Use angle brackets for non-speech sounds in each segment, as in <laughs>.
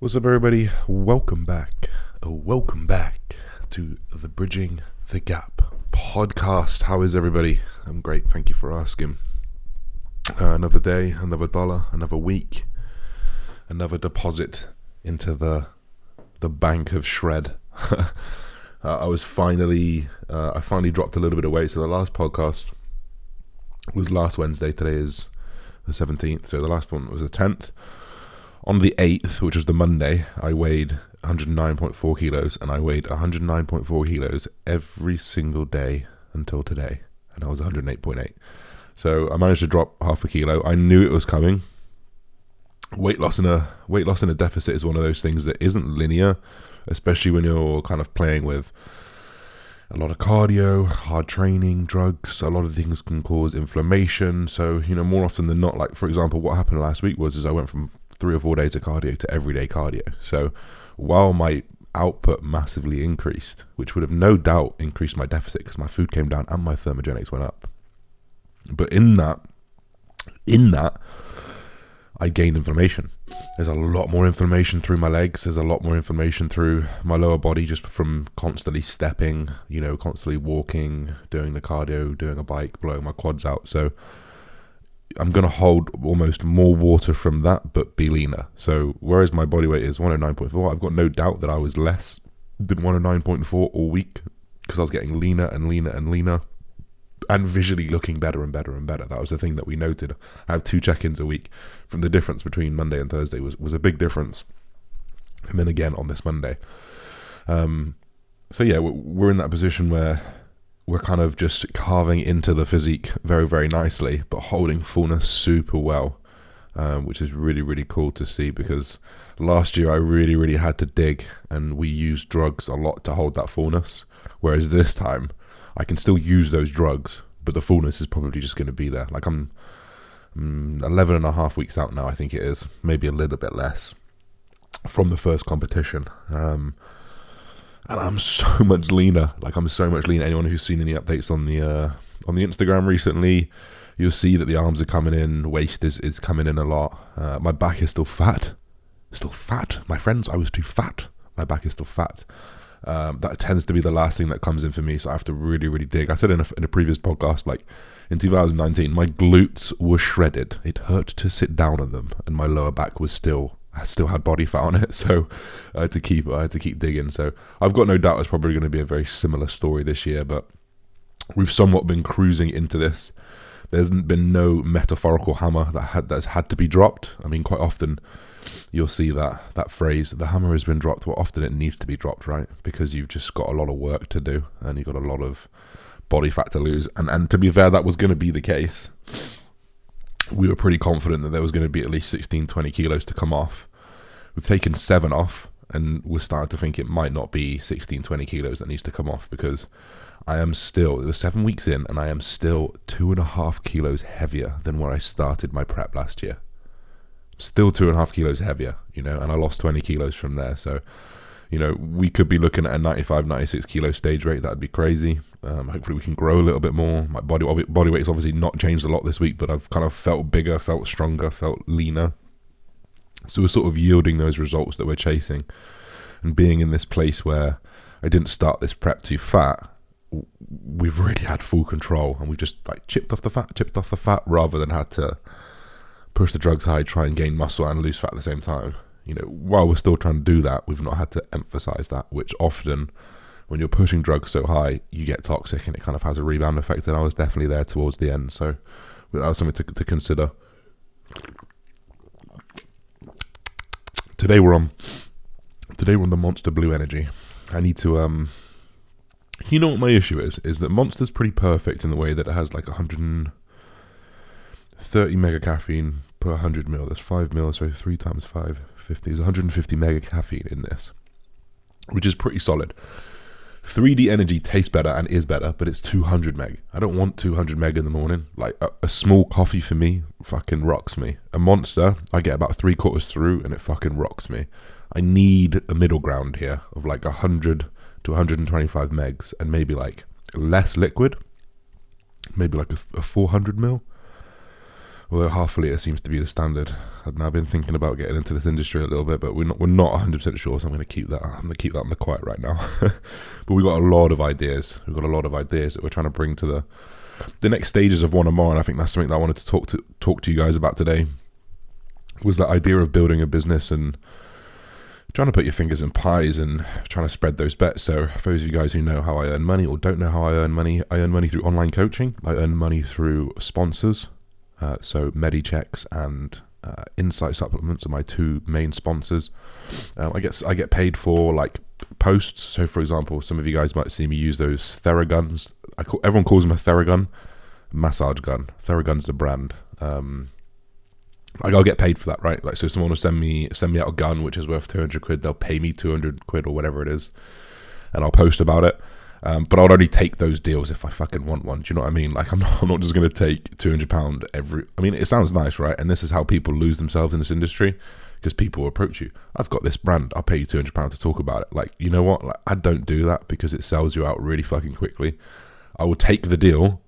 What's up, everybody? Welcome back. Oh, welcome back to the Bridging the Gap podcast. How is everybody? I'm great. Thank you for asking. Uh, another day, another dollar, another week, another deposit into the the bank of shred. <laughs> uh, I was finally, uh, I finally dropped a little bit of weight. So the last podcast was last Wednesday. Today is the 17th. So the last one was the 10th on the 8th, which was the Monday, I weighed 109.4 kilos and I weighed 109.4 kilos every single day until today. And I was 108.8. So I managed to drop half a kilo. I knew it was coming. Weight loss in a weight loss in a deficit is one of those things that isn't linear, especially when you're kind of playing with a lot of cardio, hard training, drugs, a lot of things can cause inflammation. So, you know, more often than not, like for example, what happened last week was is I went from three or four days of cardio to everyday cardio. So while my output massively increased, which would have no doubt increased my deficit because my food came down and my thermogenics went up. But in that, in that, I gained inflammation. There's a lot more inflammation through my legs. There's a lot more inflammation through my lower body just from constantly stepping, you know, constantly walking, doing the cardio, doing a bike, blowing my quads out. So I'm going to hold almost more water from that, but be leaner. So whereas my body weight is 109.4, I've got no doubt that I was less than 109.4 all week because I was getting leaner and leaner and leaner and visually looking better and better and better. That was the thing that we noted. I have two check-ins a week. From the difference between Monday and Thursday was was a big difference, and then again on this Monday. Um, so yeah, we're in that position where we're kind of just carving into the physique very, very nicely, but holding fullness super well, um, which is really, really cool to see because last year I really, really had to dig and we used drugs a lot to hold that fullness. Whereas this time I can still use those drugs, but the fullness is probably just going to be there. Like I'm, I'm 11 and a half weeks out now, I think it is, maybe a little bit less from the first competition. Um, and I'm so <laughs> much leaner. Like I'm so much leaner. Anyone who's seen any updates on the uh, on the Instagram recently, you'll see that the arms are coming in, waist is is coming in a lot. Uh, my back is still fat, still fat. My friends, I was too fat. My back is still fat. Um, that tends to be the last thing that comes in for me. So I have to really, really dig. I said in a, in a previous podcast, like in 2019, my glutes were shredded. It hurt to sit down on them, and my lower back was still I still had body fat on it, <laughs> so I had to keep I had to keep digging. So I've got no doubt it's probably going to be a very similar story this year, but we've somewhat been cruising into this. There's been no metaphorical hammer that had that's had to be dropped. I mean, quite often you'll see that that phrase, "the hammer has been dropped." Well, often it needs to be dropped, right? Because you've just got a lot of work to do, and you've got a lot of body fat to lose. And and to be fair, that was going to be the case we were pretty confident that there was going to be at least 16, 20 kilos to come off. We've taken seven off, and we're starting to think it might not be 16, 20 kilos that needs to come off because I am still, it was seven weeks in, and I am still two and a half kilos heavier than where I started my prep last year. Still two and a half kilos heavier, you know, and I lost 20 kilos from there. So, you know, we could be looking at a 95, 96 kilo stage rate. That'd be crazy. Um, hopefully, we can grow a little bit more. My body body weight's obviously not changed a lot this week, but I've kind of felt bigger, felt stronger, felt leaner. So we're sort of yielding those results that we're chasing, and being in this place where I didn't start this prep too fat. We've really had full control, and we've just like chipped off the fat, chipped off the fat, rather than had to push the drugs high, try and gain muscle and lose fat at the same time. You know, while we're still trying to do that, we've not had to emphasize that, which often when you're pushing drugs so high, you get toxic and it kind of has a rebound effect. And I was definitely there towards the end, so that was something to, to consider. Today we're on. Today we're on the Monster Blue Energy. I need to um. You know what my issue is? Is that Monster's pretty perfect in the way that it has like 130 mega caffeine per 100 mil. That's 5 mil, so 3 times 5, 50 is 150 mega caffeine in this, which is pretty solid. 3D Energy tastes better and is better, but it's 200 meg. I don't want 200 meg in the morning. Like a, a, small coffee for me fucking rocks me. A monster, I get about three quarters through and it fucking rocks me. I need a middle ground here of like 100 to 125 megs and maybe like less liquid. Maybe like a, a 400 mil. Although half a litre seems to be the standard. I've now been thinking about getting into this industry a little bit, but we're not we're not 100 percent sure. So I'm going to keep that. I'm going to keep that in the quiet right now. <laughs> but we've got a lot of ideas. We've got a lot of ideas that we're trying to bring to the the next stages of one or more. And I think that's something that I wanted to talk to talk to you guys about today. Was that idea of building a business and trying to put your fingers in pies and trying to spread those bets. So, for those of you guys who know how I earn money or don't know how I earn money, I earn money through online coaching. I earn money through sponsors. Uh, so MediChecks and uh, Insight Supplements are my two main sponsors. Um, I get I get paid for like posts. So for example, some of you guys might see me use those Theraguns. I call, everyone calls them a Theragun, massage gun. Theragun's the brand. Um, like I'll get paid for that, right? Like so, someone will send me send me out a gun which is worth two hundred quid. They'll pay me two hundred quid or whatever it is, and I'll post about it. Um, but I would only take those deals if I fucking want one. Do you know what I mean? Like I'm <laughs> not, I'm not just going to take two hundred pound every. I mean, it sounds nice, right? And this is how people lose themselves in this industry because people approach you. I've got this brand. I'll pay you two hundred pound to talk about it. Like you know what? Like I don't do that because it sells you out really fucking quickly. I will take the deal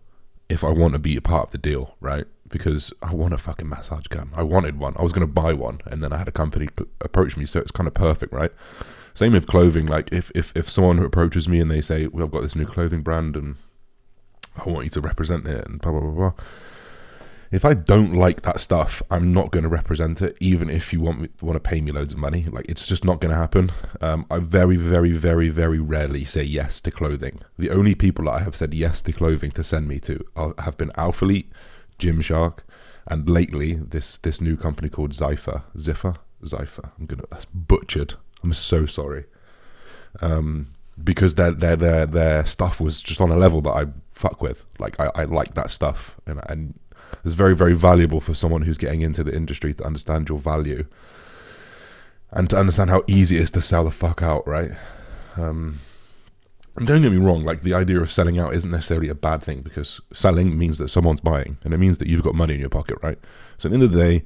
if I want to be a part of the deal, right? Because I want a fucking massage gun. I wanted one. I was going to buy one, and then I had a company approach me, so it's kind of perfect, right? Same with clothing. Like if if if someone approaches me and they say, "Well, I've got this new clothing brand and I want you to represent it," and blah blah blah blah. If I don't like that stuff, I'm not going to represent it, even if you want me, want to pay me loads of money. Like it's just not going to happen. Um, I very, very, very, very rarely say yes to clothing. The only people that I have said yes to clothing to send me to are, have been Alphalete, Gymshark, and lately this this new company called Zypher, Ziffer, Zypher. I'm gonna that's butchered. I'm so sorry. Um, because their their their their stuff was just on a level that I fuck with. Like I, I like that stuff, and and it's very very valuable for someone who's getting into the industry to understand your value and to understand how easy it is to sell the fuck out. Right. Um, and don't get me wrong, like the idea of selling out isn't necessarily a bad thing because selling means that someone's buying and it means that you've got money in your pocket, right? So at the end of the day,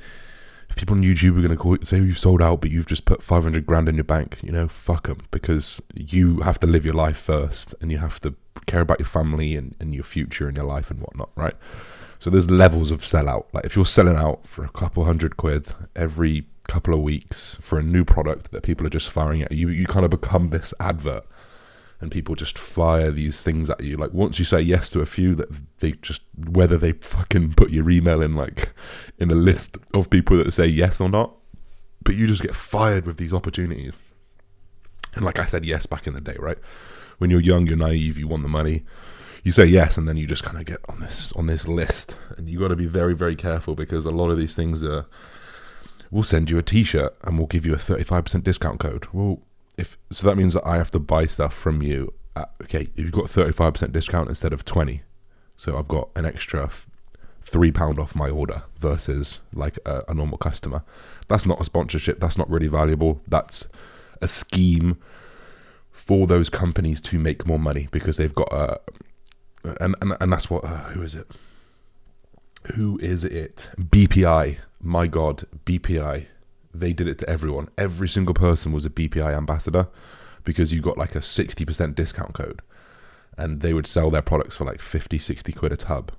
people on YouTube are going to call it, say you've sold out, but you've just put 500 grand in your bank, you know, fuck them because you have to live your life first and you have to care about your family and, and your future and your life and whatnot, right? So there's levels of sellout. Like if you're selling out for a couple hundred quid every couple of weeks for a new product that people are just firing at you, you kind of become this advert and people just fire these things at you. Like once you say yes to a few, that they just whether they fucking put your email in like in a list of people that say yes or not, but you just get fired with these opportunities. And like I said, yes back in the day, right? When you're young, you're naive, you want the money. You say yes, and then you just kind of get on this on this list, and you got to be very very careful because a lot of these things are. We'll send you a T-shirt and we'll give you a thirty-five percent discount code. Well, if so that means that I have to buy stuff from you. At, okay, you've got thirty five percent discount instead of twenty, so I've got an extra f- three pound off my order versus like a, a normal customer. That's not a sponsorship. That's not really valuable. That's a scheme for those companies to make more money because they've got a and and, and that's what uh, who is it? Who is it? BPI. My God, BPI they did it to everyone. Every single person was a BPI ambassador because you got like a 60% discount code and they would sell their products for like 50, 60 quid a tub.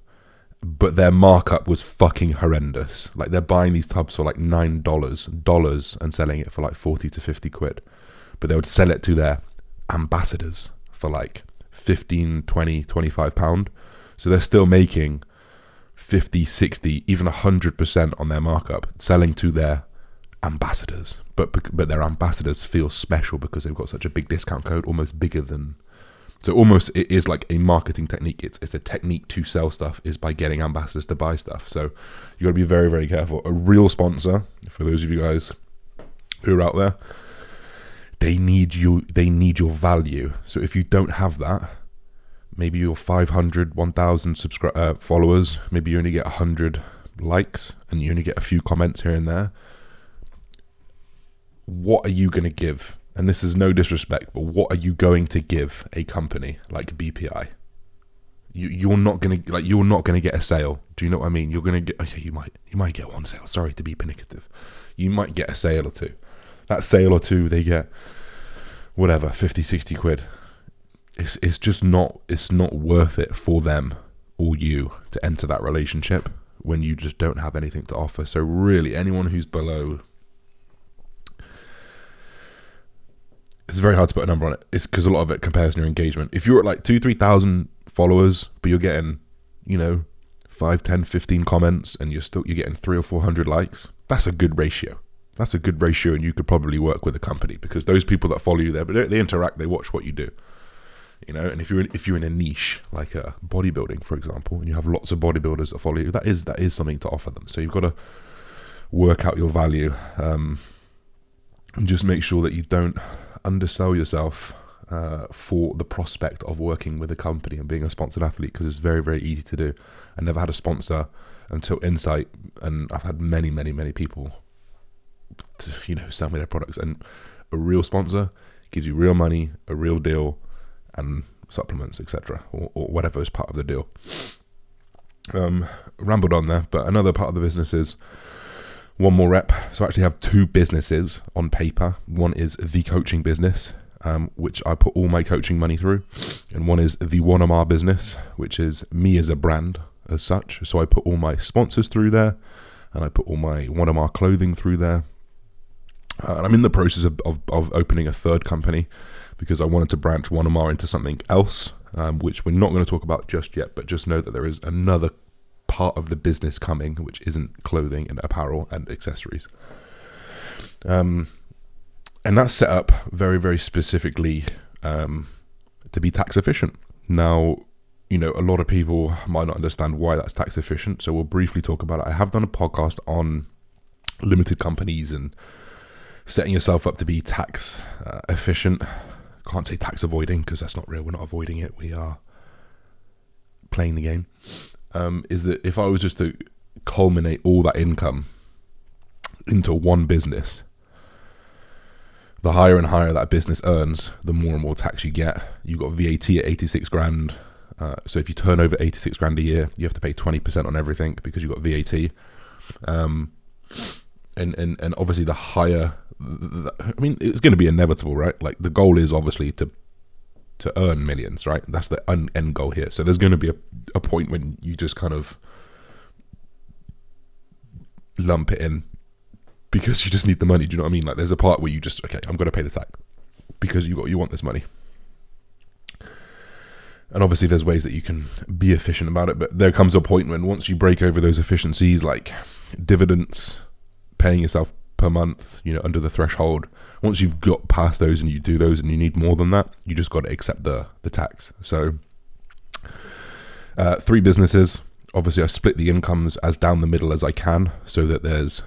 But their markup was fucking horrendous. Like they're buying these tubs for like $9, dollars and selling it for like 40 to 50 quid. But they would sell it to their ambassadors for like 15, 20, 25 pound. So they're still making 50, 60, even 100% on their markup selling to their ambassadors, but but their ambassadors feel special because they've got such a big discount code, almost bigger than. So almost it is like a marketing technique. It's it's a technique to sell stuff is by getting ambassadors to buy stuff. So you got to be very very careful. A real sponsor for those of you guys who are out there, they need you. They need your value. So if you don't have that, maybe you're 500, 1,000 subscri- uh, followers. Maybe you only get 100 likes and you only get a few comments here and there what are you going to give? And this is no disrespect, but what are you going to give a company like BPI? You you're not gonna like you're not gonna get a sale. Do you know what I mean? You're gonna get okay. You might you might get one sale. Sorry to be punitive. You might get a sale or two. That sale or two, they get whatever 50, 60 quid. It's it's just not it's not worth it for them or you to enter that relationship when you just don't have anything to offer. So really, anyone who's below, it's very hard to put a number on it. It's because a lot of it compares to your engagement. If you're at like two, three thousand followers, but you're getting, you know, 5, 10, 15 comments, and you're still you're getting three or four hundred likes, that's a good ratio. That's a good ratio, and you could probably work with a company because those people that follow you there, but they, interact, they watch what you do you know and if you're in, if you're in a niche like a bodybuilding for example and you have lots of bodybuilders that follow you that is that is something to offer them so you've got to work out your value um, and just make sure that you don't undersell yourself uh, for the prospect of working with a company and being a sponsored athlete because it's very very easy to do i never had a sponsor until insight and i've had many many many people to, you know sell me their products and a real sponsor gives you real money a real deal and supplements, etc., or, or, whatever is part of the deal. Um, rambled on there, but another part of the business is one more rep. So I actually have two businesses on paper. One is the coaching business, um, which I put all my coaching money through, and one is the One business, which is me as a brand as such. So I put all my sponsors through there, and I put all my One clothing through there. Uh, and I'm in the process of, of, of opening a third company because I wanted to branch One into something else, um, which we're not going to talk about just yet, but just know that there is another part of the business coming, which isn't clothing and apparel and accessories. Um, and that's set up very, very specifically um, to be tax efficient. Now, you know, a lot of people might not understand why that's tax efficient, so we'll briefly talk about it. I have done a podcast on limited companies and setting yourself up to be tax uh, efficient can't say tax avoiding because that's not real. We're not avoiding it. We are playing the game. Um, is that if I was just to culminate all that income into one business, the higher and higher that business earns, the more and more tax you get. You've got VAT at 86 grand. Uh, so if you turn over 86 grand a year, you have to pay 20% on everything because you've got VAT. Um, and, and, and obviously the higher I mean, it's going to be inevitable, right? Like the goal is obviously to to earn millions, right? That's the end goal here. So there's going to be a, a point when you just kind of lump it in because you just need the money. Do you know what I mean? Like there's a part where you just okay, I'm going to pay the tax because you got you want this money. And obviously, there's ways that you can be efficient about it, but there comes a point when once you break over those efficiencies, like dividends, paying yourself per month, you know, under the threshold. Once you've got past those and you do those and you need more than that, you just got to accept the the tax. So, uh, three businesses. Obviously, I split the incomes as down the middle as I can, so that there's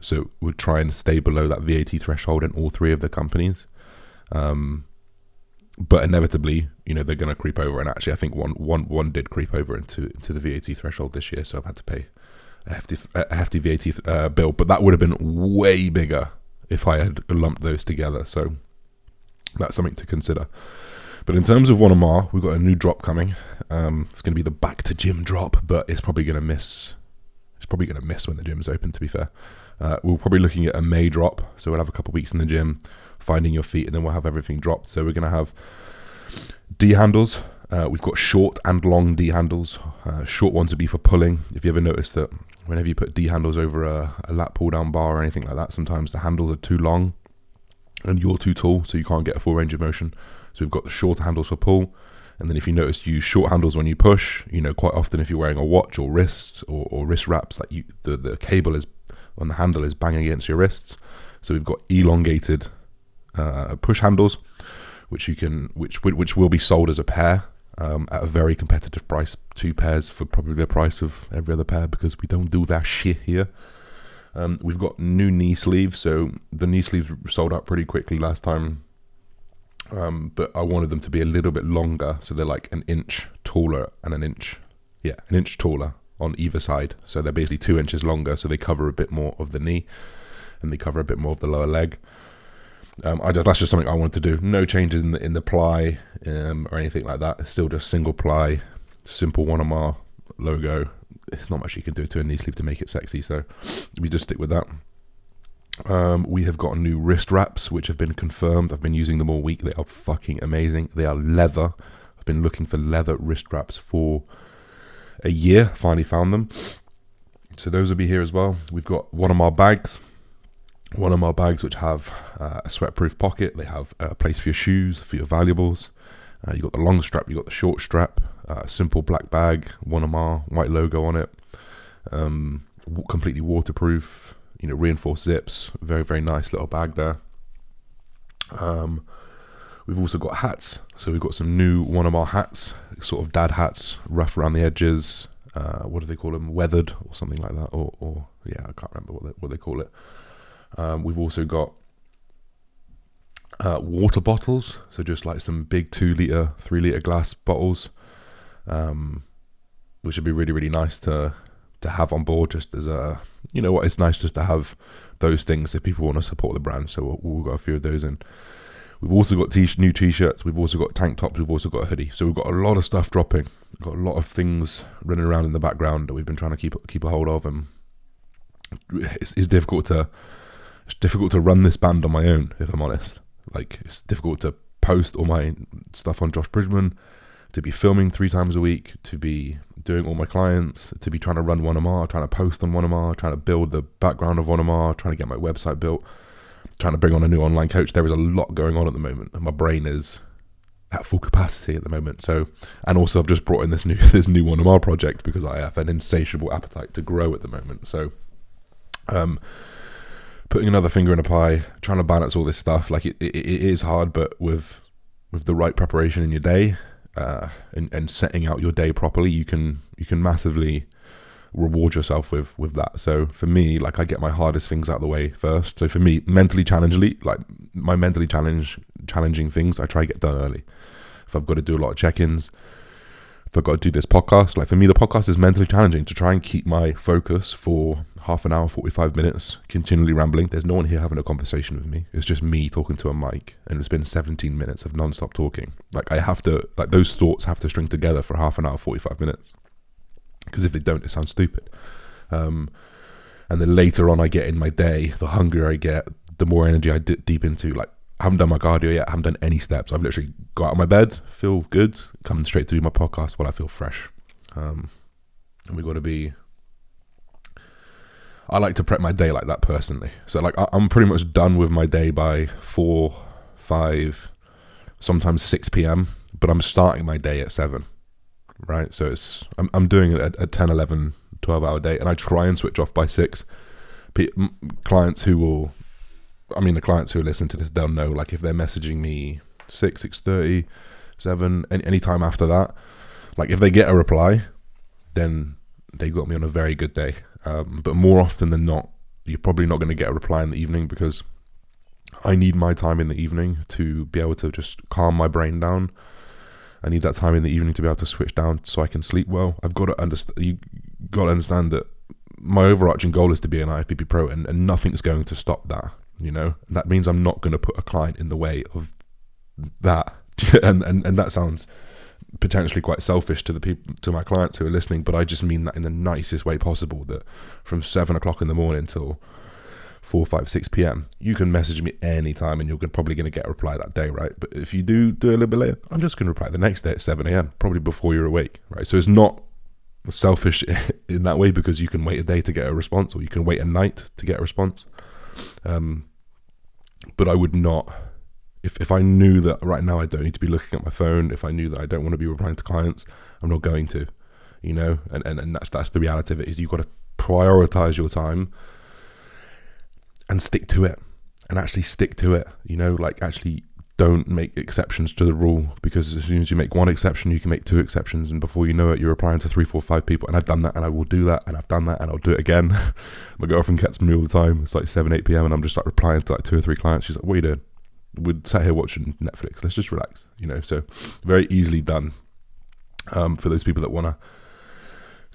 so we try and stay below that VAT threshold in all three of the companies. Um, but inevitably, you know, they're going to creep over. And actually, I think one, one, one did creep over into into the VAT threshold this year, so I've had to pay a hefty, a hefty VAT uh, bill, but that would have been way bigger if I had lumped those together. So that's something to consider. But in terms of Wanamar, we've got a new drop coming. Um, it's going to be the back to gym drop, but it's probably going to miss. It's probably going to miss when the gym's open. To be fair, uh, we're probably looking at a May drop, so we'll have a couple weeks in the gym, finding your feet, and then we'll have everything dropped. So we're going to have D handles. Uh, we've got short and long D handles. Uh, short ones would be for pulling. If you ever noticed that whenever you put D handles over a, a lat pull down bar or anything like that, sometimes the handles are too long and you're too tall, so you can't get a full range of motion. So we've got the shorter handles for pull. And then if you notice, you use short handles when you push. You know, quite often if you're wearing a watch or wrists or, or wrist wraps, like you, the the cable is on the handle is banging against your wrists. So we've got elongated uh, push handles, which you can which which will be sold as a pair um, at a very competitive price. Two pairs for probably the price of every other pair because we don't do that shit here. Um, we've got new knee sleeves, so the knee sleeves sold out pretty quickly last time. Um, but I wanted them to be a little bit longer, so they're like an inch taller and an inch, yeah, an inch taller on either side. So they're basically two inches longer, so they cover a bit more of the knee and they cover a bit more of the lower leg. Um, I just, that's just something I wanted to do. No changes in the in the ply um, or anything like that. Still just single ply, simple one Wanamar logo. It's not much you can do to a knee sleeve to make it sexy, so we just stick with that. Um, we have got new wrist wraps, which have been confirmed. I've been using them all week. They are fucking amazing. They are leather. I've been looking for leather wrist wraps for a year. Finally found them. so those will be here as well. We've got one of our bags, one of our bags which have uh, a sweat-proof pocket. They have a place for your shoes, for your valuables. Uh, you got the long strap, you got the short strap. Uh, simple black bag, one of our white logo on it. Um, w- completely waterproof. You know, reinforced zips. Very very nice little bag there. Um, we've also got hats. So we've got some new one of our hats, sort of dad hats, rough around the edges. Uh, what do they call them? Weathered or something like that. Or, or yeah, I can't remember what they, what they call it. Um, we've also got uh, water bottles, so just like some big two liter, three liter glass bottles, um, which would be really really nice to to have on board. Just as a you know what, it's nice just to have those things if people want to support the brand. So we'll, we've got a few of those in. We've also got t- new t-shirts. We've also got tank tops. We've also got a hoodie. So we've got a lot of stuff dropping. We've got a lot of things running around in the background that we've been trying to keep keep a hold of, and it's, it's difficult to it's difficult to run this band on my own. If I'm honest, like it's difficult to post all my stuff on Josh Bridgman, to be filming three times a week, to be doing all my clients, to be trying to run One trying to post on One trying to build the background of One trying to get my website built, trying to bring on a new online coach. There is a lot going on at the moment, and my brain is at full capacity at the moment. So, and also I've just brought in this new <laughs> this new One project because I have an insatiable appetite to grow at the moment. So, um, putting another finger in a pie, trying to balance all this stuff, like it, it, it is hard, but with with the right preparation in your day uh, and, and setting out your day properly, you can you can massively reward yourself with with that. So for me, like I get my hardest things out of the way first. So for me, mentally challengingly, like my mentally challenge challenging things, I try to get done early. If I've got to do a lot of check-ins, if I've got to do this podcast, like for me, the podcast is mentally challenging to try and keep my focus for half an hour, 45 minutes, continually rambling. There's no one here having a conversation with me. It's just me talking to a mic, and it's been 17 minutes of non-stop talking. Like I have to, like those thoughts have to string together for half an hour, 45 minutes. Because if they don't, it sounds stupid. Um, and the later on I get in my day, the hungrier I get, the more energy I dip deep into. Like I haven't done my cardio yet. I haven't done any steps. I've literally got out of my bed, feel good, coming straight to do my podcast while I feel fresh. Um, and we got to be I like to prep my day like that personally. So like I, am pretty much done with my day by four, five, sometimes six p.m. But I'm starting my day at seven, right? So it's I'm I'm doing it at a 10, 11, 12 hour day, and I try and switch off by six. P- clients who will, I mean, the clients who listen to this, they'll know. Like if they're messaging me six, six thirty, seven, any any time after that, like if they get a reply, then they got me on a very good day. Um, but more often than not, you're probably not going to get a reply in the evening because I need my time in the evening to be able to just calm my brain down. I need that time in the evening to be able to switch down so I can sleep well. I've got to understand. You got to understand that my overarching goal is to be an IFBB pro, and, and nothing's going to stop that. You know, that means I'm not going to put a client in the way of that. <laughs> and, and and that sounds potentially quite selfish to the people to my clients who are listening, but I just mean that in the nicest way possible. That from seven o'clock in the morning till four, five, six p.m. You can message me anytime, and you're probably going to get a reply that day, right? But if you do do a little bit later, I'm just going to reply the next day at seven a.m. Probably before you're awake, right? So it's not selfish <laughs> in that way because you can wait a day to get a response, or you can wait a night to get a response. Um, but I would not if, if I knew that right now I don't need to be looking at my phone, if I knew that I don't want to be replying to clients, I'm not going to, you know, and, and, and that's that's the reality of it is you've got to prioritize your time and stick to it and actually stick to it, you know, like actually don't make exceptions to the rule because as soon as you make one exception, you can make two exceptions, and before you know it, you're applying to three, four, five people. And I've done that, and I will do that, and I've done that, and I'll do it again. <laughs> My girlfriend gets me all the time. It's like seven, eight p.m., and I'm just like replying to like two or three clients. She's like, "What are you doing?" we'd sat here watching Netflix. Let's just relax, you know. So very easily done um, for those people that want to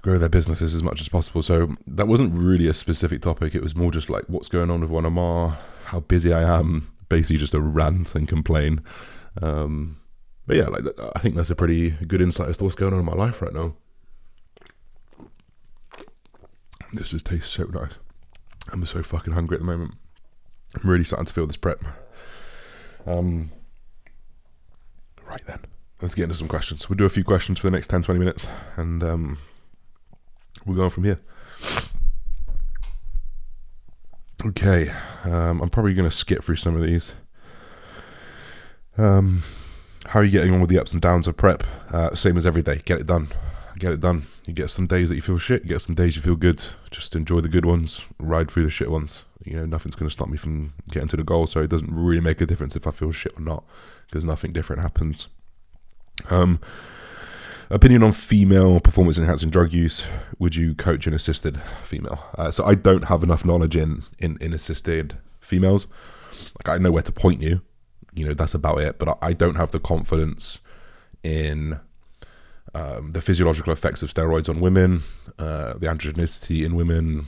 grow their businesses as much as possible. So that wasn't really a specific topic. It was more just like what's going on with One how busy I am, basically just a rant and complain. Um, but yeah, like I think that's a pretty good insight as to what's going on in my life right now. This just tastes so nice. I'm so fucking hungry at the moment. I'm really starting to feel this prep. Um, right then, let's get into some questions. We'll do a few questions for the next 10, 20 minutes, and um, we'll go on from here. Okay, um, I'm probably going to skip through some of these. Um, how are you getting on with the ups and downs of prep? Uh, same as every day. Get it done. Get it done. You get some days that you feel shit. You get some days you feel good. Just enjoy the good ones. Ride through the shit ones. You know, nothing's going to stop me from getting to the goal. So it doesn't really make a difference if I feel shit or not, because nothing different happens. Um, opinion on female performance enhancing drug use. Would you coach an assisted female? Uh, so I don't have enough knowledge in, in in assisted females. Like I know where to point you you know that's about it. But I don't have the confidence in um, the physiological effects of steroids on women, uh, the androgenicity in women.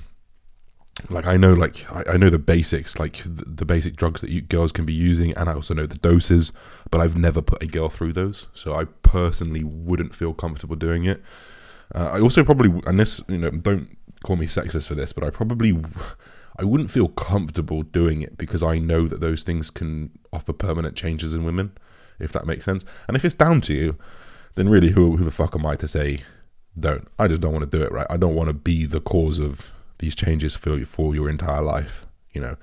Like I know, like I, I know the basics, like the, the, basic drugs that you, girls can be using, and I also know the doses. But I've never put a girl through those, so I personally wouldn't feel comfortable doing it. Uh, I also probably, and this, you know, don't call me sexist for this, but I probably I wouldn't feel comfortable doing it because I know that those things can offer permanent changes in women, if that makes sense. And if it's down to you, then really, who, who the fuck am I to say don't? I just don't want to do it, right? I don't want to be the cause of these changes for, for your entire life. You know,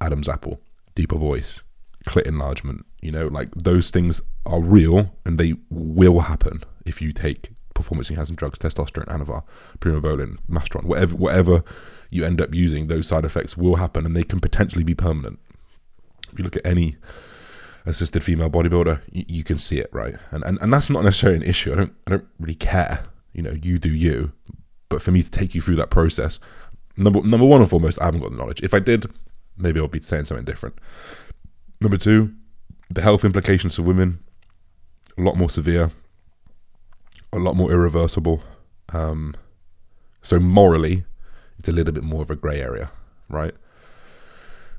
Adam's apple, deeper voice, clit enlargement, you know, like those things are real and they will happen if you take performance enhancing drugs, testosterone, anavar, primobolan, masteron, whatever, whatever you end up using, those side effects will happen and they can potentially be permanent. If you look at any assisted female bodybuilder, you, you can see it, right? And, and and that's not necessarily an issue. I don't I don't really care. You know, you do you. But for me to take you through that process, number number one and foremost, I haven't got the knowledge. If I did, maybe I'll be saying something different. Number two, the health implications for women, a lot more severe, a lot more irreversible. Um, so morally, it's a little bit more of a grey area, right?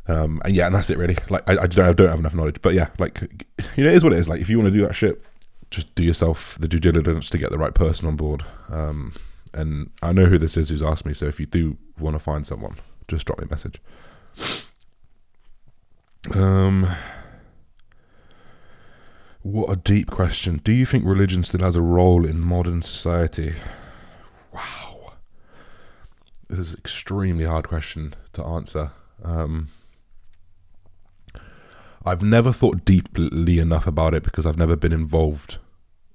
Um, and yeah, and that's it really. Like I, I don't, I don't have enough knowledge, but yeah, like you know, it is what it is. Like if you want to do that shit, just do yourself the due diligence to get the right person on board. Um, and I know who this is who's asked me, so if you do want to find someone, just drop me a message. Um, what a deep question. Do you think religion still has a role in modern society? Wow, this is an extremely hard question to answer. Um, I've never thought deeply enough about it because I've never been involved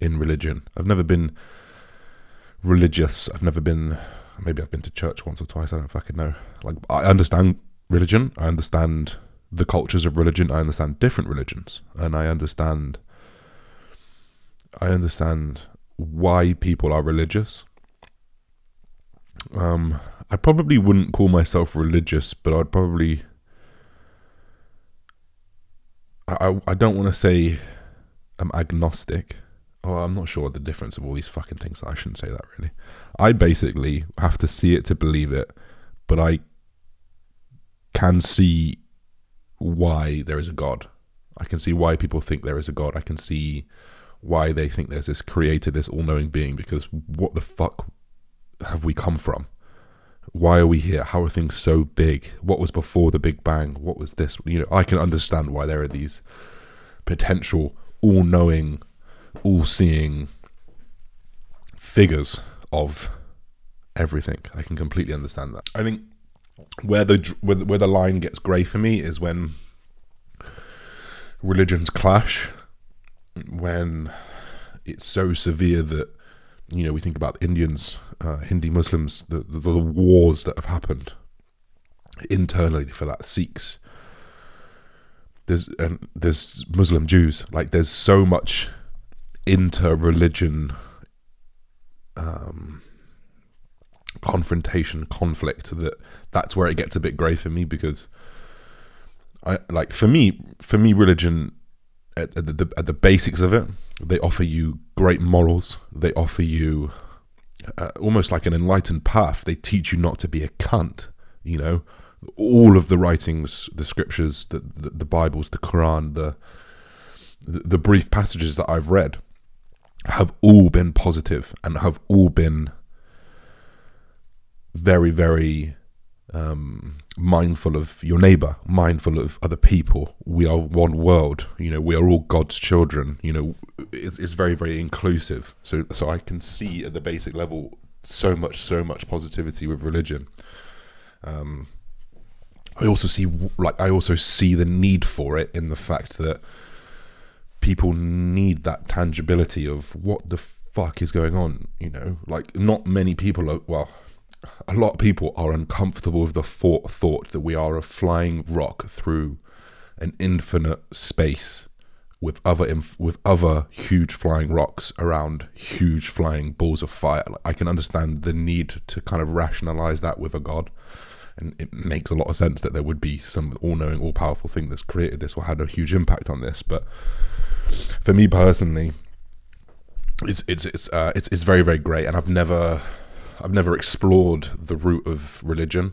in religion. I've never been religious. I've never been. Maybe I've been to church once or twice. I don't fucking know. Like I understand religion. I understand the cultures of religion. I understand different religions, and I understand. I understand why people are religious. Um, I probably wouldn't call myself religious, but I'd probably. I, I don't want to say I'm agnostic. Oh, I'm not sure the difference of all these fucking things. I shouldn't say that really. I basically have to see it to believe it, but I can see why there is a God. I can see why people think there is a God. I can see why they think there's this creator, this all knowing being, because what the fuck have we come from? why are we here? How are things so big? What was before the Big Bang? What was this? You know, I can understand why there are these potential all knowing, all seeing figures of everything. I can completely understand that. I think where the where the, where the line gets grey for me is when religions clash, when it's so severe that you know we think about Indians uh, Hindi Muslims, the, the, the wars that have happened internally for that Sikhs. There's and there's Muslim Jews. Like there's so much inter-religion um, confrontation, conflict that that's where it gets a bit grey for me because I like for me for me religion at, at the at the basics of it they offer you great morals. They offer you uh, almost like an enlightened path. They teach you not to be a cunt. You know, all of the writings, the scriptures, the the, the Bibles, the Quran, the, the the brief passages that I've read have all been positive and have all been very very um, mindful of your neighbor, mindful of other people. We are one world. You know, we are all God's children. You know, it's, it's very, very inclusive. So, so I can see at the basic level so much, so much positivity with religion. Um, I also see like I also see the need for it in the fact that people need that tangibility of what the fuck is going on. You know, like not many people are well. A lot of people are uncomfortable with the thought, thought that we are a flying rock through an infinite space with other inf- with other huge flying rocks around huge flying balls of fire. Like, I can understand the need to kind of rationalize that with a god and it makes a lot of sense that there would be some all-knowing, all-powerful thing that's created this or had a huge impact on this. But for me personally, it's it's it's uh, it's it's very very great, and I've never I've never explored the root of religion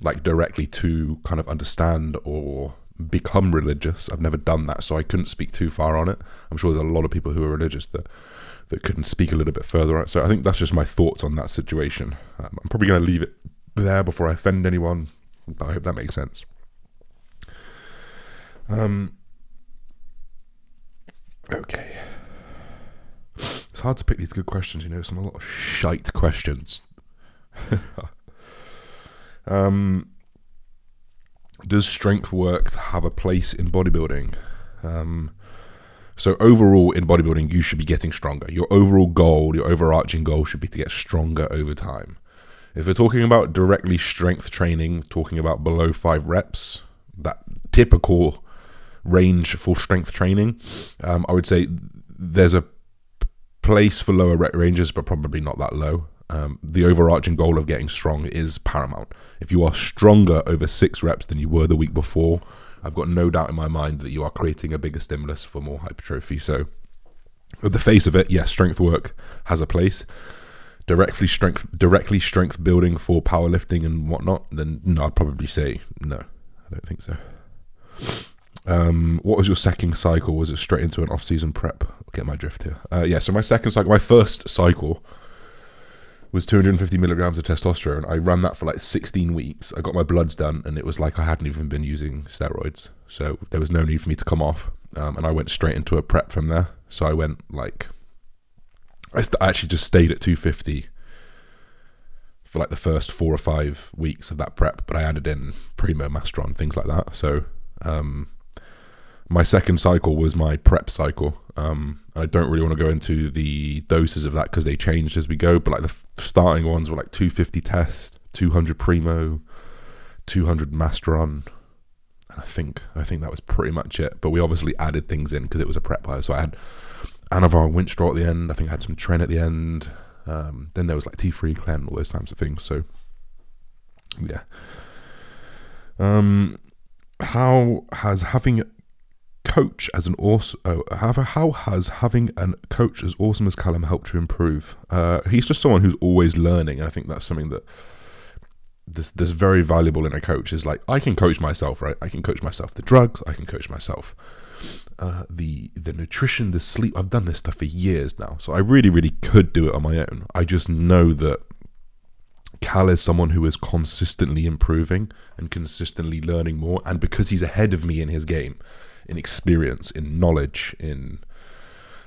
like directly to kind of understand or become religious. I've never done that, so I couldn't speak too far on it. I'm sure there's a lot of people who are religious that that couldn't speak a little bit further on it. So I think that's just my thoughts on that situation. Um, I'm probably going to leave it there before I offend anyone. I hope that makes sense. Um. Okay. It's hard to pick these good questions, you know. Some a lot of shite questions. <laughs> um. Does strength work have a place in bodybuilding? Um. So overall in bodybuilding, you should be getting stronger. Your overall goal, your overarching goal, should be to get stronger over time. If we're talking about directly strength training, talking about below five reps, that typical range for strength training, um, I would say there's a place for lower ranges, but probably not that low. Um, the overarching goal of getting strong is paramount. If you are stronger over six reps than you were the week before, I've got no doubt in my mind that you are creating a bigger stimulus for more hypertrophy. So, at the face of it, yes, strength work has a place directly strength directly strength building for powerlifting and whatnot, then no, I'd probably say no. I don't think so. Um, what was your second cycle? Was it straight into an off-season prep? I'll get my drift here. Uh, yeah, so my second cycle, my first cycle was 250 milligrams of testosterone. I ran that for like 16 weeks. I got my bloods done, and it was like I hadn't even been using steroids, so there was no need for me to come off. Um, and I went straight into a prep from there. So I went like I, st- I actually just stayed at 250 for like the first four or five weeks of that prep, but I added in Primo, Masteron, things like that. So um, my second cycle was my prep cycle. Um, I don't really want to go into the doses of that because they changed as we go, but like the starting ones were like 250 test, 200 Primo, 200 Masteron. And I think I think that was pretty much it. But we obviously added things in because it was a prep hire. So I had Anavar and Winstrol at the end. I think I had some Tren at the end. Um, then there was like T3 Clen, all those types of things. So, yeah. Um, how has having coach as an awesome uh, how, has having a coach as awesome as Callum helped you improve? Uh, he's just someone who's always learning, and I think that's something that this this very valuable in a coach is like I can coach myself, right? I can coach myself the drugs, I can coach myself uh, the the nutrition, the sleep. I've done this stuff for years now, so I really, really could do it on my own. I just know that Cal is someone who is consistently improving and consistently learning more, and because he's ahead of me in his game, in experience, in knowledge, in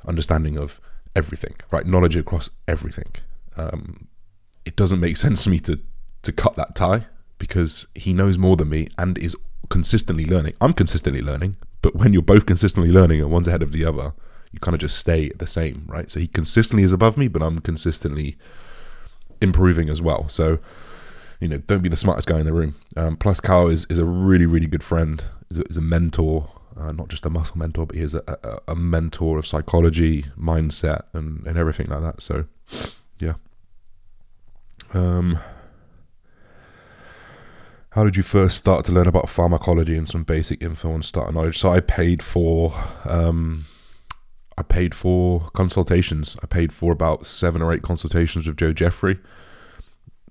understanding of everything, right? Knowledge across everything. Um, it doesn't make <laughs> sense to me to to cut that tie because he knows more than me and is consistently learning. I'm consistently learning, but when you're both consistently learning and one's ahead of the other, you kind of just stay the same, right? So he consistently is above me, but I'm consistently improving as well. So, you know, don't be the smartest guy in the room. Um, plus, Cal is, is a really, really good friend, is a, is a mentor, uh, not just a muscle mentor, but he is a, a, a mentor of psychology, mindset, and, and everything like that. So, yeah. Um, how did you first start to learn about pharmacology and some basic info on starter knowledge? So I paid for um, I paid for consultations. I paid for about seven or eight consultations with Joe Jeffrey.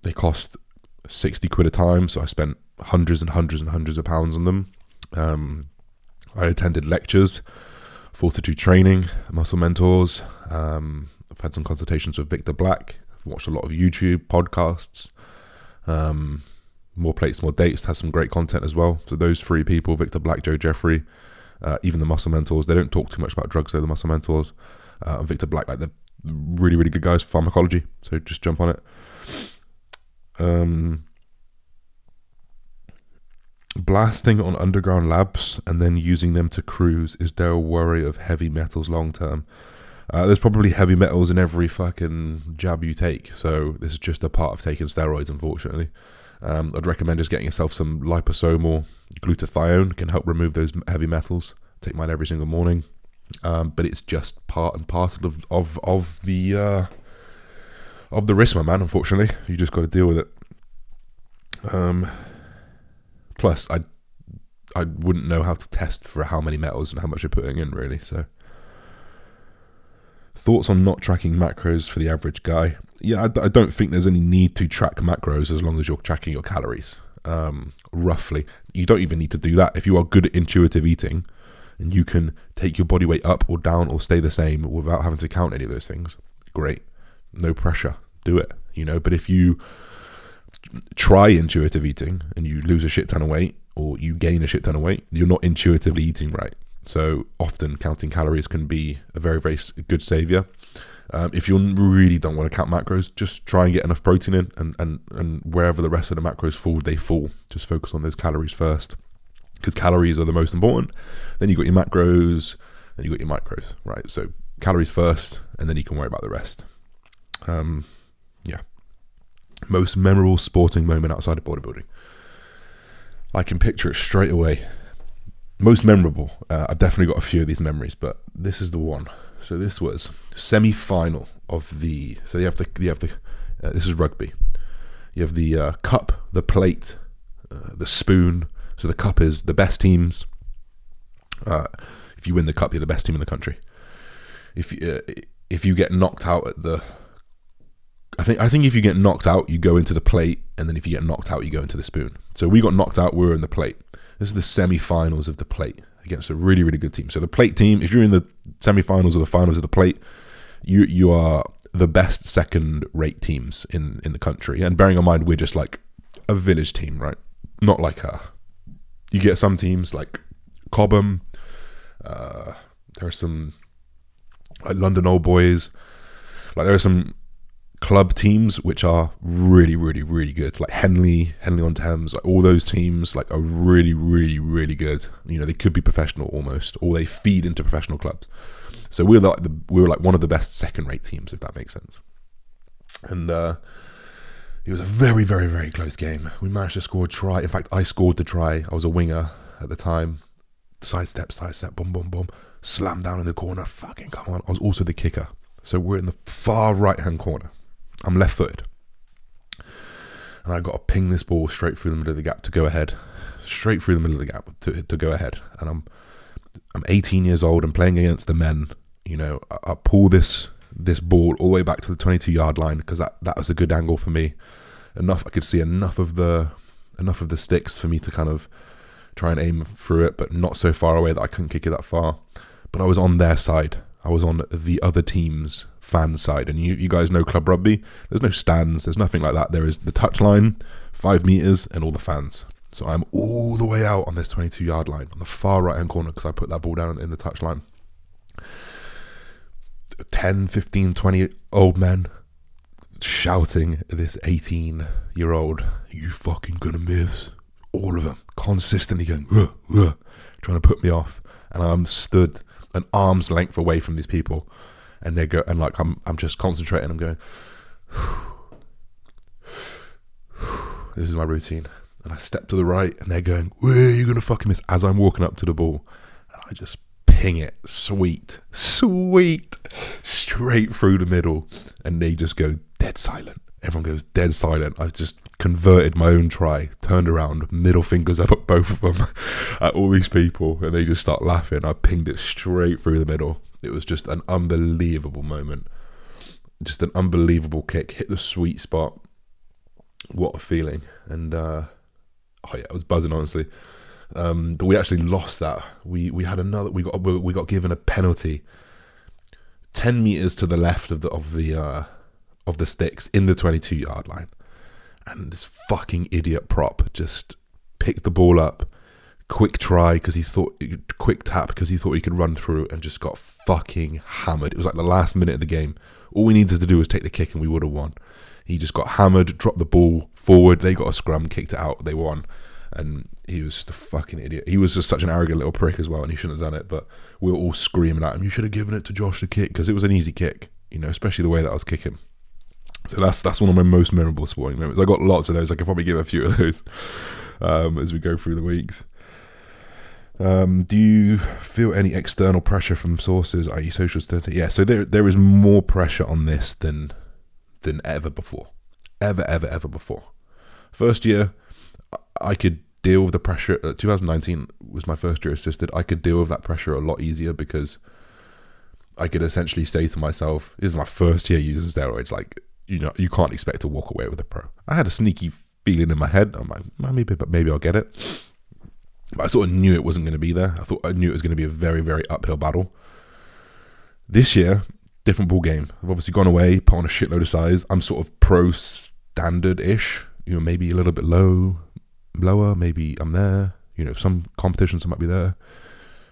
They cost sixty quid a time, so I spent hundreds and hundreds and hundreds of pounds on them. Um, I attended lectures, fortitude training, muscle mentors. Um, I've had some consultations with Victor Black. I've watched a lot of YouTube podcasts. Um, more plates, more dates has some great content as well. So those three people, Victor Black, Joe Jeffrey, uh, even the Muscle Mentors, they don't talk too much about drugs. Though the Muscle Mentors uh, and Victor Black, like they're really, really good guys for pharmacology. So just jump on it. Um, blasting on underground labs and then using them to cruise. Is there a worry of heavy metals long term? Uh, there's probably heavy metals in every fucking jab you take, so this is just a part of taking steroids, unfortunately. Um, I'd recommend just getting yourself some liposomal glutathione, can help remove those heavy metals. take mine every single morning, um, but it's just part and parcel of of of the uh, of the risk, my man. Unfortunately, you just got to deal with it. Um, plus, I I wouldn't know how to test for how many metals and how much you're putting in, really. So, thoughts on not tracking macros for the average guy? Yeah, I, I don't think there's any need to track macros as long as you're tracking your calories. Um, roughly, you don't even need to do that if you are good at intuitive eating, and you can take your body weight up or down or stay the same without having to count any of those things. Great, no pressure, do it. You know, but if you try intuitive eating and you lose a shit ton of weight or you gain a shit ton of weight, you're not intuitively eating right. So often counting calories can be a very, very good savior. Um, if you really don't want to count macros, just try and get enough protein in, and, and, and wherever the rest of the macros fall, they fall. Just focus on those calories first, because calories are the most important. Then you got your macros, and you got your micros, right? So calories first, and then you can worry about the rest. Um. Most memorable sporting moment outside of bodybuilding. I can picture it straight away. Most memorable. Uh, I've definitely got a few of these memories, but this is the one. So this was semi-final of the. So you have the you have the. Uh, this is rugby. You have the uh, cup, the plate, uh, the spoon. So the cup is the best teams. Uh, if you win the cup, you're the best team in the country. If you, uh, if you get knocked out at the I think I think if you get knocked out, you go into the plate, and then if you get knocked out, you go into the spoon. So we got knocked out, we were in the plate. This is the semi-finals of the plate against a really really good team. So the plate team, if you're in the semi-finals or the finals of the plate, you you are the best second-rate teams in in the country. And bearing in mind, we're just like a village team, right? Not like a. You get some teams like Cobham. Uh, there are some like London Old Boys. Like there are some club teams which are really really really good. Like henley henley on thames like all those teams like are really really really good. You know they could be professional almost or they feed into professional clubs. So we're like the we were like one of the best second rate teams if that makes sense. And uh it was a very very very close game. We managed to score a try. In fact i scored the try. I was a winger at the time. Sidestep sidestep boom boom boom. Slam down in the corner. Fucking come on. I was also the kicker. So we're in the far right hand corner I'm left footed. And I got to ping this ball straight through the middle of the gap to go ahead. Straight through the middle of the gap to, to go ahead. And I'm I'm 18 years old and playing against the men. You know, I, I pull this this ball all the way back to the 22 yard line because that, that was a good angle for me. Enough I could see enough of the enough of the sticks for me to kind of try and aim through it, but not so far away that I couldn't kick it that far. But I was on their side. I was on the other team's fan side. And you, you guys know club rugby. There's no stands. There's nothing like that. There is the touchline, five meters, and all the fans. So I'm all the way out on this 22 yard line on the far right hand corner because I put that ball down in the touchline. 10, 15, 20 old men shouting at this 18 year old, You fucking gonna miss. All of them consistently going, ruh, ruh, trying to put me off. And I'm stood an arm's length away from these people and they go and like I'm I'm just concentrating. I'm going. <sighs> this is my routine, and I step to the right, and they're going, "Where are you gonna fucking miss?" As I'm walking up to the ball, and I just ping it, sweet, sweet, straight through the middle, and they just go dead silent. Everyone goes dead silent. I just converted my own try, turned around, middle fingers up at both of them, <laughs> at all these people, and they just start laughing. I pinged it straight through the middle. It was just an unbelievable moment. Just an unbelievable kick. Hit the sweet spot. What a feeling. And uh, oh yeah, I was buzzing honestly. Um, but we actually lost that. We we had another. We got we got given a penalty. Ten meters to the left of the of the uh, of the sticks in the twenty-two yard line, and this fucking idiot prop just picked the ball up quick try because he thought quick tap because he thought he could run through and just got fucking hammered. It was like the last minute of the game. All we needed to do was take the kick and we would have won. He just got hammered, dropped the ball forward. They got a scrum, kicked it out. They won. and he was just a fucking idiot. He was just such an arrogant little prick as well, and he shouldn't have done it. But we were all screaming at him, "You should have given it to Josh to kick," because it was an easy kick, you know, especially the way that I was kicking. So that's that's one of my most memorable sporting moments. I got lots of those. I could probably give a few of those um, as we go through the weeks. Um, do you feel any external pressure from sources, i.e., social status? Yeah, so there there is more pressure on this than than ever before, ever ever ever before. First year, I could deal with the pressure. Uh, 2019 was my first year assisted. I could deal with that pressure a lot easier because I could essentially say to myself, "This is my first year using steroids. Like, you know, you can't expect to walk away with a pro." I had a sneaky feeling in my head. I'm like, maybe, but maybe I'll get it. But I sort of knew it wasn't going to be there. I thought I knew it was going to be a very, very uphill battle. This year, different ball game. I've obviously gone away, put on a shitload of size. I'm sort of pro standard ish. You know, maybe a little bit low, lower. Maybe I'm there. You know, some competitions I might be there.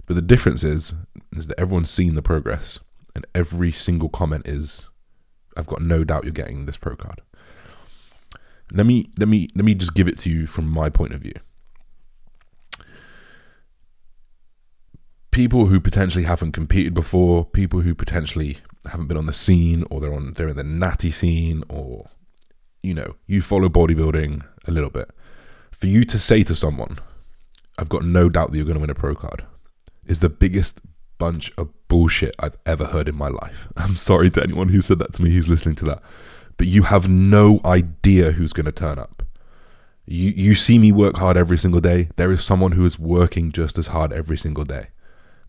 But the difference is, is that everyone's seen the progress, and every single comment is, "I've got no doubt you're getting this pro card." Let me let me let me just give it to you from my point of view. people who potentially haven't competed before, people who potentially haven't been on the scene or they're on they're in the natty scene or you know, you follow bodybuilding a little bit. For you to say to someone, I've got no doubt that you're going to win a pro card, is the biggest bunch of bullshit I've ever heard in my life. <laughs> I'm sorry to anyone who said that to me who's listening to that. But you have no idea who's going to turn up. You you see me work hard every single day. There is someone who is working just as hard every single day.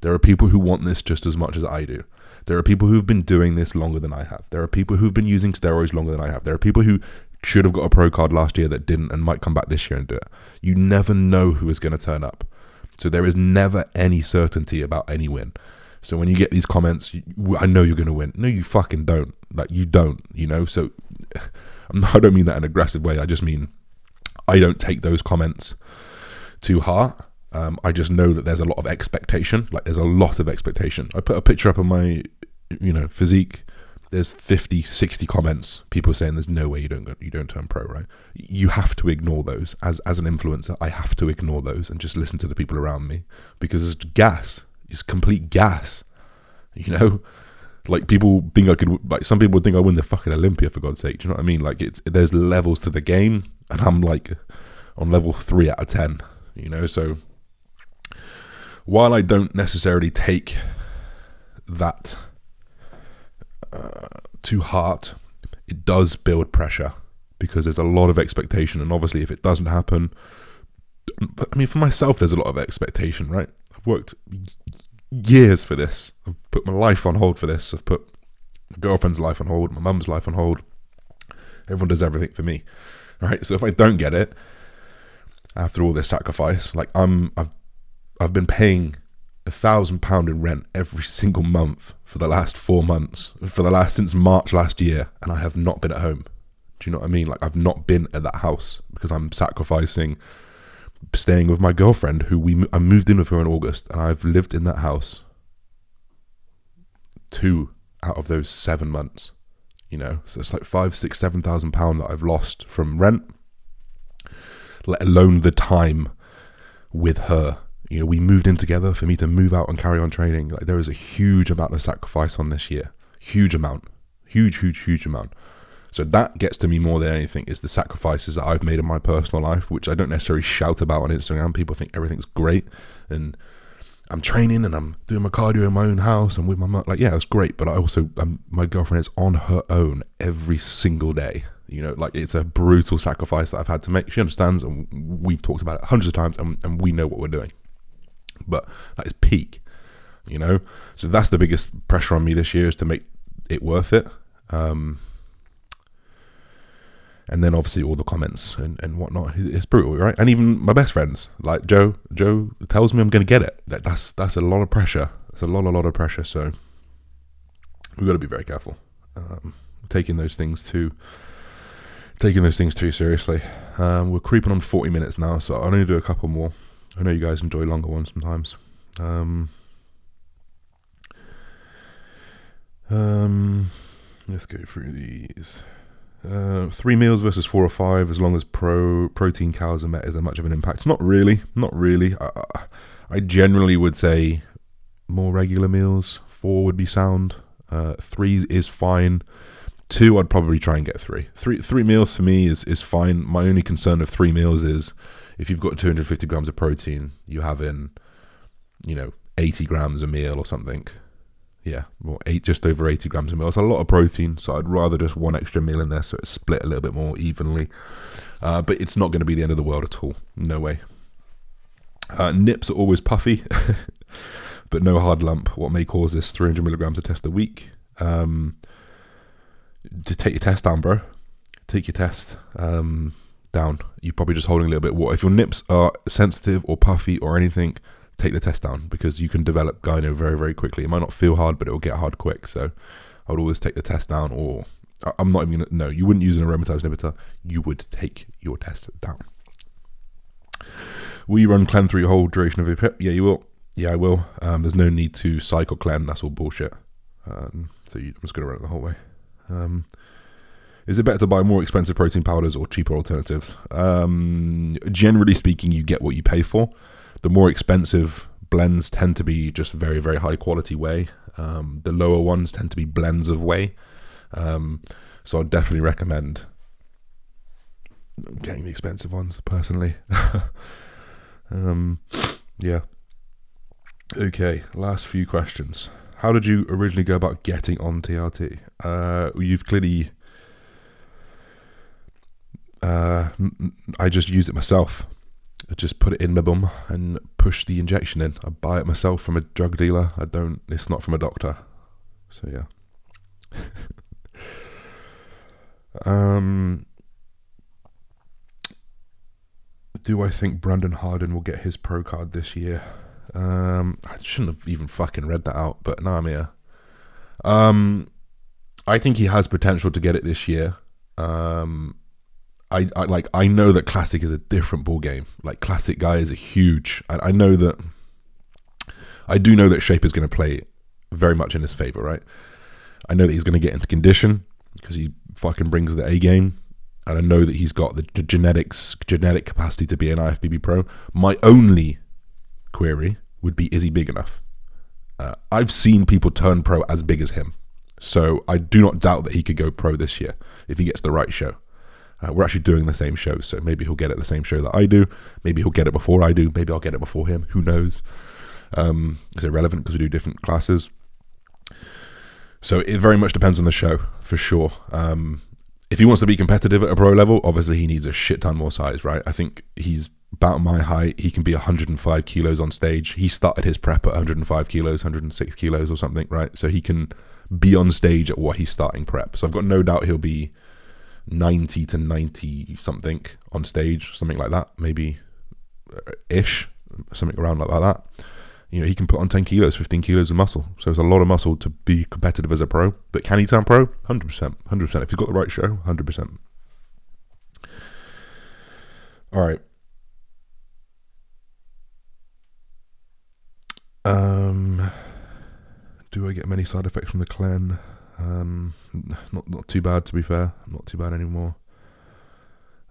There are people who want this just as much as I do. There are people who've been doing this longer than I have. There are people who've been using steroids longer than I have. There are people who should have got a pro card last year that didn't and might come back this year and do it. You never know who is going to turn up. So there is never any certainty about any win. So when you get these comments, I know you're going to win. No, you fucking don't. Like you don't, you know? So <laughs> I don't mean that in an aggressive way. I just mean I don't take those comments to heart. Um, I just know that there's a lot of expectation. Like there's a lot of expectation. I put a picture up of my, you know, physique. There's 50, 60 comments. People saying there's no way you don't go, you don't turn pro, right? You have to ignore those. As as an influencer, I have to ignore those and just listen to the people around me because it's gas. It's complete gas. You know, like people think I could. Like some people would think I win the fucking Olympia for God's sake. Do you know what I mean? Like it's there's levels to the game, and I'm like on level three out of ten. You know, so while I don't necessarily take that uh, to heart, it does build pressure because there's a lot of expectation. And obviously, if it doesn't happen, I mean, for myself, there's a lot of expectation, right? I've worked years for this. I've put my life on hold for this. I've put my girlfriend's life on hold, my mum's life on hold. Everyone does everything for me, right? So if I don't get it after all this sacrifice, like I'm, I've I've been paying a thousand pound in rent every single month for the last four months, for the last since March last year, and I have not been at home. Do you know what I mean? Like I've not been at that house because I'm sacrificing staying with my girlfriend, who we I moved in with her in August, and I've lived in that house two out of those seven months. You know, so it's like five, six, seven thousand pound that I've lost from rent, let alone the time with her you know, we moved in together for me to move out and carry on training. Like there is a huge amount of sacrifice on this year. Huge amount. Huge, huge, huge amount. So that gets to me more than anything is the sacrifices that I've made in my personal life, which I don't necessarily shout about on Instagram. People think everything's great and I'm training and I'm doing my cardio in my own house and with my. Like, yeah, it's great. But I also, um, my girlfriend is on her own every single day. You know, like it's a brutal sacrifice that I've had to make. She understands and we've talked about it hundreds of times and, and we know what we're doing but that is peak, you know. So that's the biggest pressure on me this year is to make it worth it. Um, and then obviously all the comments and, and whatnot. It's brutal, right? And even my best friends, like Joe, Joe tells me I'm going to get it. That, that's that's a lot of pressure. It's a lot, a lot of pressure. So we've got to be very careful um, taking those things too, taking those things too seriously. Um, we're creeping on 40 minutes now, so I'll only do a couple more. I know you guys enjoy longer ones sometimes. Um, um, let's go through these. Uh, three meals versus four or five, as long as pro protein calories are met, is there much of an impact? Not really, not really. I, I generally would say more regular meals. Four would be sound. Uh, three is fine. Two, I'd probably try and get three. Three three meals for me is is fine. My only concern of three meals is if you've got 250 grams of protein, you have in, you know, 80 grams a meal or something yeah, well, eight just over 80 grams a meal. It's a lot of protein, so I'd rather just one extra meal in there so it's split a little bit more evenly. Uh, but it's not going to be the end of the world at all. No way. Uh, nips are always puffy, <laughs> but no hard lump. What may cause this 300 milligrams of test a week. Um, to take your test down, bro. Take your test um, down. You're probably just holding a little bit water. If your nips are sensitive or puffy or anything, take the test down because you can develop gyno very, very quickly. It might not feel hard, but it will get hard quick. So I would always take the test down, or I'm not even gonna, no, you wouldn't use an aromatase inhibitor. You would take your test down. Will you run clen through your whole duration of your PIP? Yeah, you will. Yeah, I will. Um, there's no need to cycle clen. That's all bullshit. Um, so you, I'm just going to run it the whole way. Um, is it better to buy more expensive protein powders or cheaper alternatives? Um, generally speaking, you get what you pay for the more expensive blends tend to be just very very high quality whey. Um, the lower ones tend to be blends of whey. Um, so I'd definitely recommend getting the expensive ones personally. <laughs> um, yeah. Okay, last few questions. How did you originally go about getting on TRT? Uh, you've clearly. Uh, I just use it myself. I just put it in my bum and push the injection in. I buy it myself from a drug dealer. I don't. It's not from a doctor. So yeah. <laughs> um. Do I think Brandon Harden will get his pro card this year? Um, I shouldn't have even fucking read that out, but now I'm here. Um, I think he has potential to get it this year. Um, I, I, like I know that classic is a different ball game. Like classic guys are huge. I, I know that I do know that shape is going to play very much in his favor, right? I know that he's going to get into condition because he fucking brings the A game, and I know that he's got the, the genetics, genetic capacity to be an IFBB pro. My only query would be: Is he big enough? Uh, I've seen people turn pro as big as him, so I do not doubt that he could go pro this year if he gets the right show. Uh, we're actually doing the same show, so maybe he'll get it the same show that I do. Maybe he'll get it before I do. Maybe I'll get it before him. Who knows? Um, it relevant because we do different classes. So it very much depends on the show, for sure. Um, if he wants to be competitive at a pro level, obviously he needs a shit ton more size, right? I think he's about my height. He can be 105 kilos on stage. He started his prep at 105 kilos, 106 kilos or something, right? So he can be on stage at what he's starting prep. So I've got no doubt he'll be 90 to 90 something on stage, something like that, maybe uh, ish, something around like that. You know, he can put on 10 kilos, 15 kilos of muscle. So it's a lot of muscle to be competitive as a pro. But can he turn pro? 100%. 100%. If he's got the right show, 100%. All right. Um, do I get many side effects from the clen? Um, not not too bad to be fair. Not too bad anymore.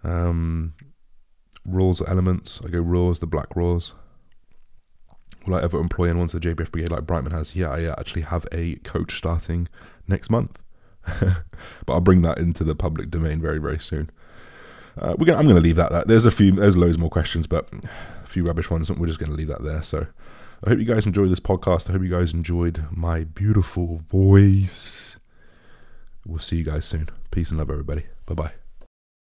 Um, Raws or elements. I go raws, the black raws. Will I ever employ anyone to the JBF brigade like Brightman has? Yeah, I actually have a coach starting next month, <laughs> but I'll bring that into the public domain very very soon. Uh, we're gonna, I'm going to leave that there. There's a few, there's loads more questions, but a few rubbish ones. We're just going to leave that there. So I hope you guys enjoyed this podcast. I hope you guys enjoyed my beautiful voice. We'll see you guys soon. Peace and love, everybody. Bye bye.